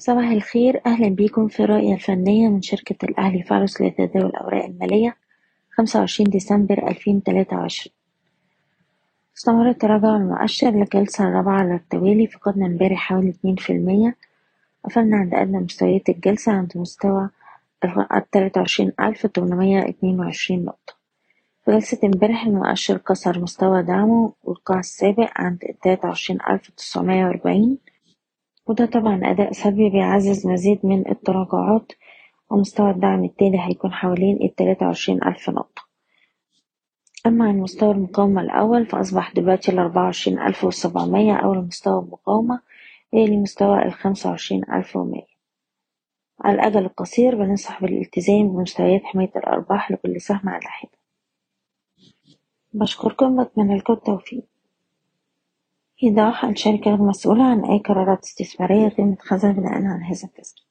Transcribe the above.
صباح الخير. أهلا بيكم في الرؤية الفنية من شركة الأهلي فارس لتداول الأوراق المالية خمسة وعشرين ديسمبر ألفين تلاتة وعشرين. استمر التراجع المؤشر للجلسة الرابعة على التوالي فقدنا امبارح حوالي اتنين في المية. قفلنا عند أدنى مستويات الجلسة عند مستوى التلاتة وعشرين ألف تمنمية اتنين وعشرين نقطة. في جلسة امبارح المؤشر كسر مستوى دعمه والقاع السابق عند التلاتة وعشرين ألف تسعمية وأربعين. وده طبعا أداء سلبي بيعزز مزيد من التراجعات ومستوى الدعم التالي هيكون حوالين التلاتة وعشرين ألف نقطة. أما عن مستوى المقاومة الأول فأصبح دلوقتي الأربعة وعشرين ألف وسبعمية أول مستوى المقاومة يلي مستوى الخمسة وعشرين ألف ومية. على الأجل القصير بننصح بالالتزام بمستويات حماية الأرباح لكل سهم على حدة. بشكركم بتمنى لكم التوفيق. إيضاح الشركة غير مسؤولة عن أي قرارات استثمارية غير متخذة بناء على هذا التسجيل.